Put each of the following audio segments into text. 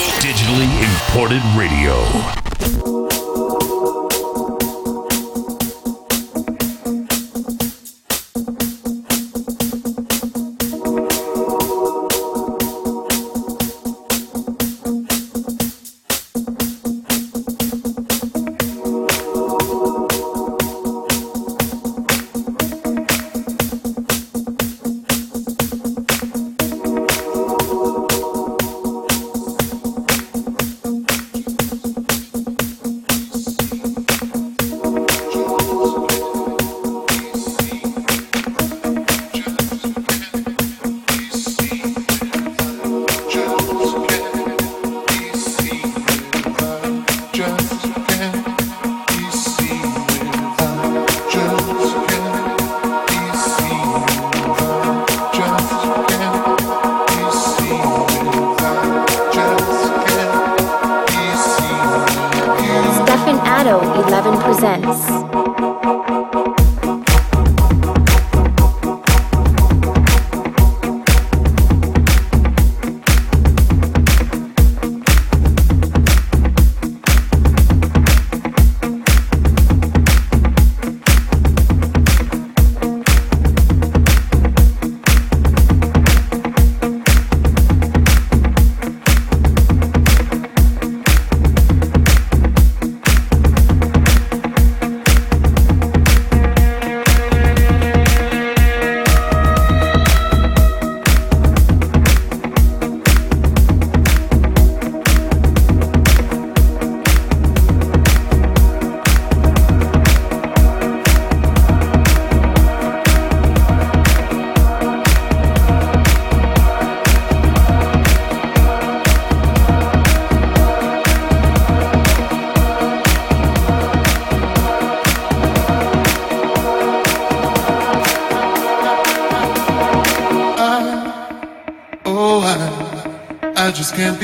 Digitally Imported Radio.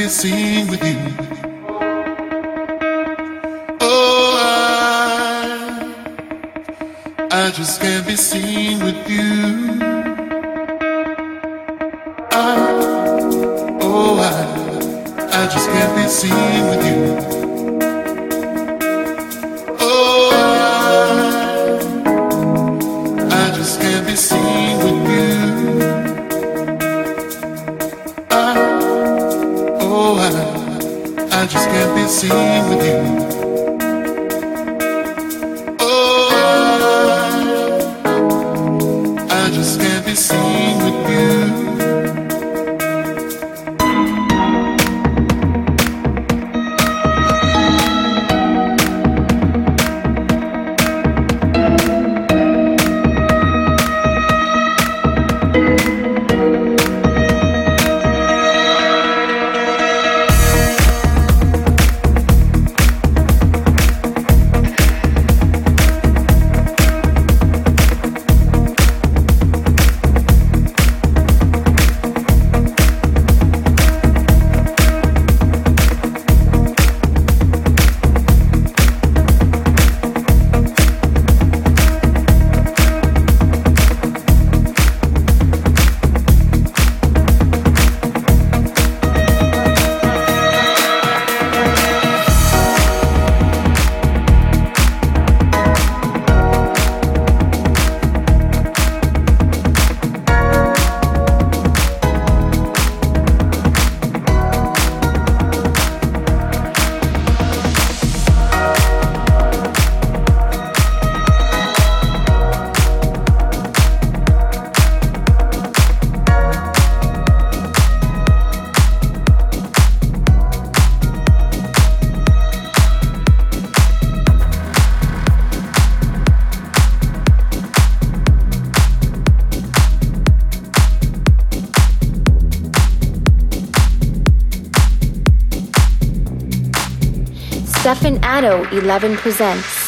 can sing with you. Oh, I, I just can't be seen. Shadow 11 presents.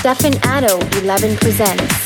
Stefan Addo 11 presents.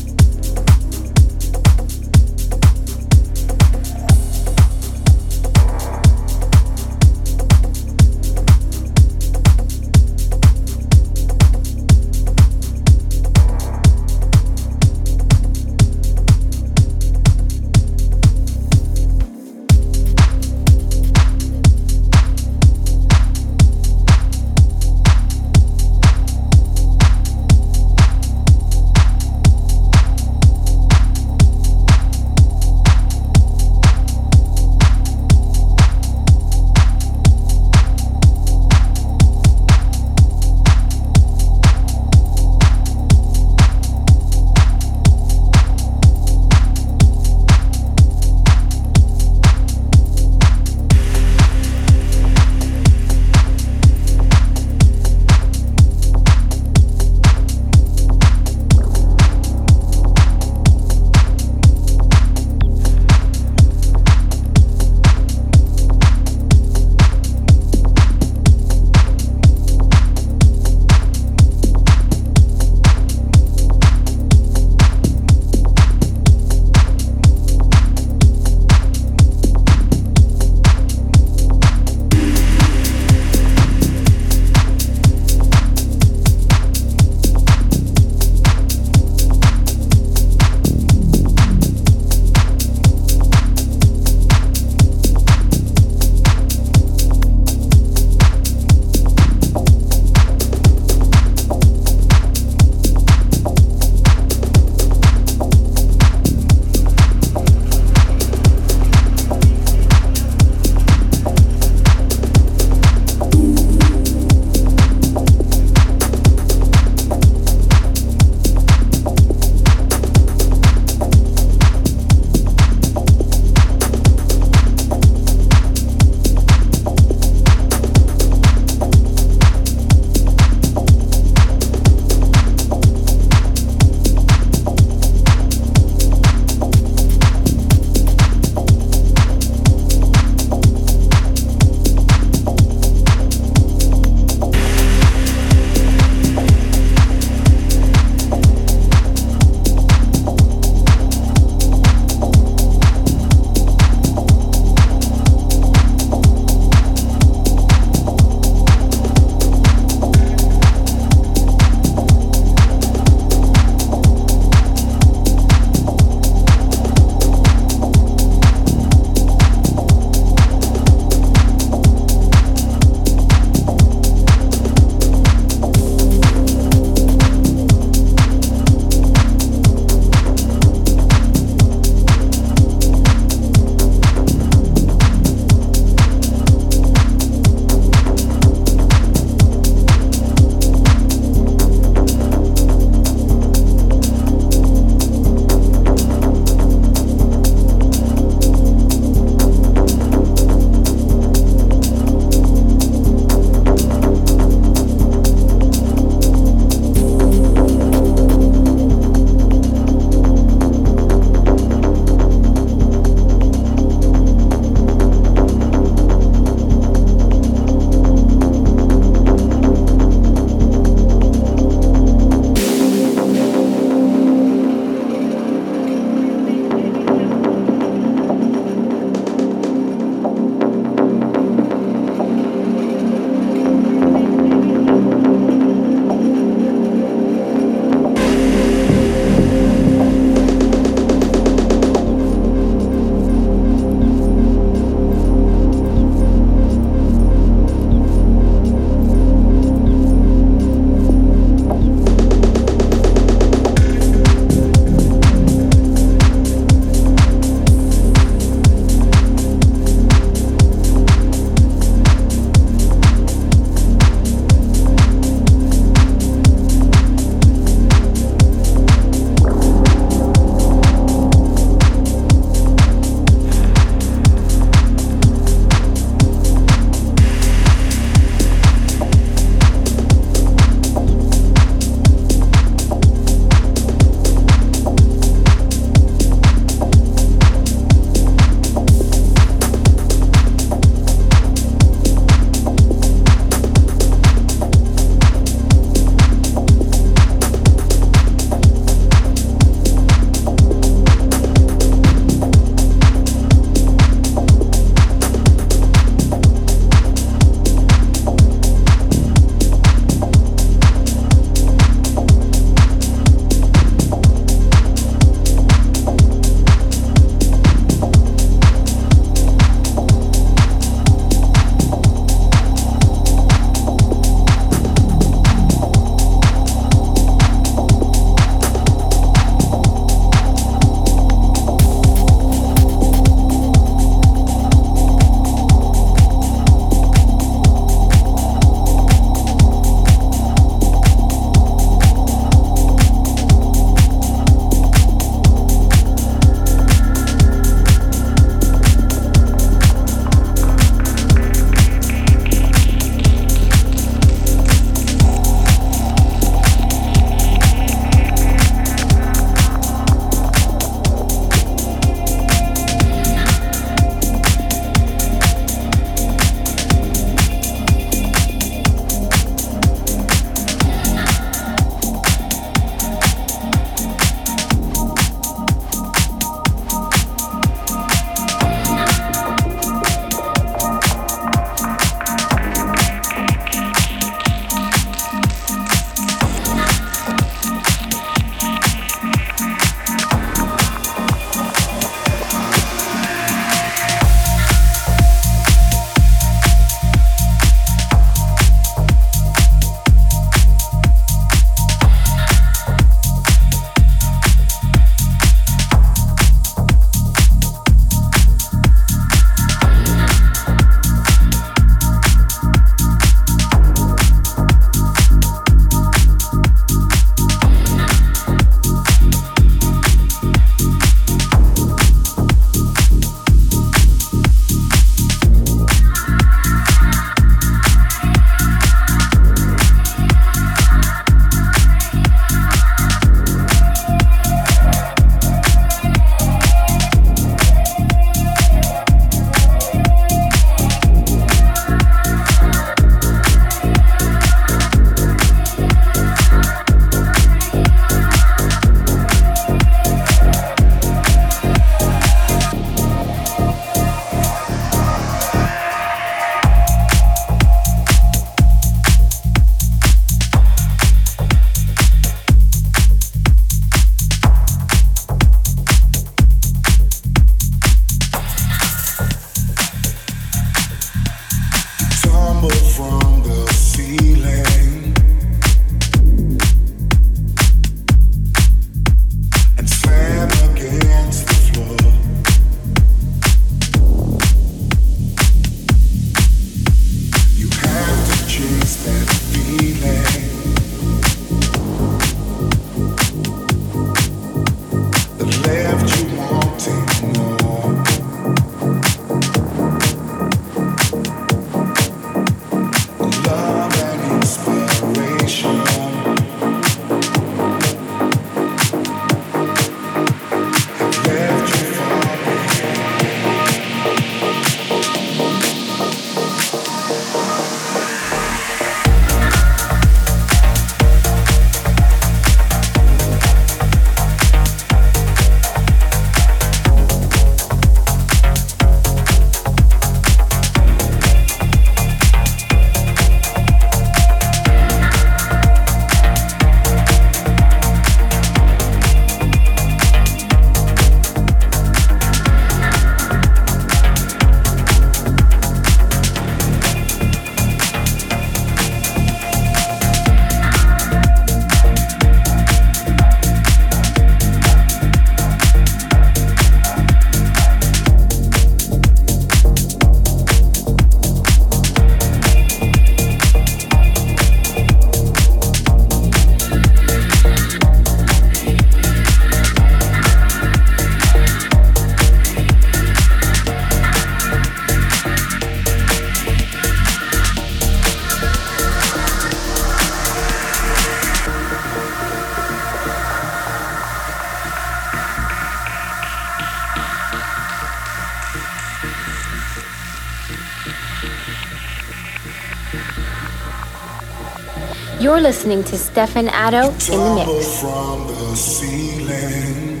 Listening to Stefan Addo in the mix. From the ceiling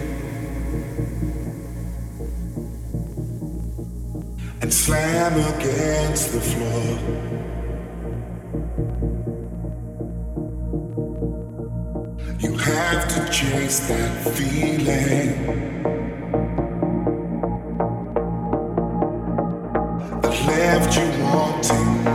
and slam against the floor. You have to chase that feeling. that left you wanting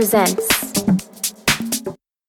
Addo 11 presents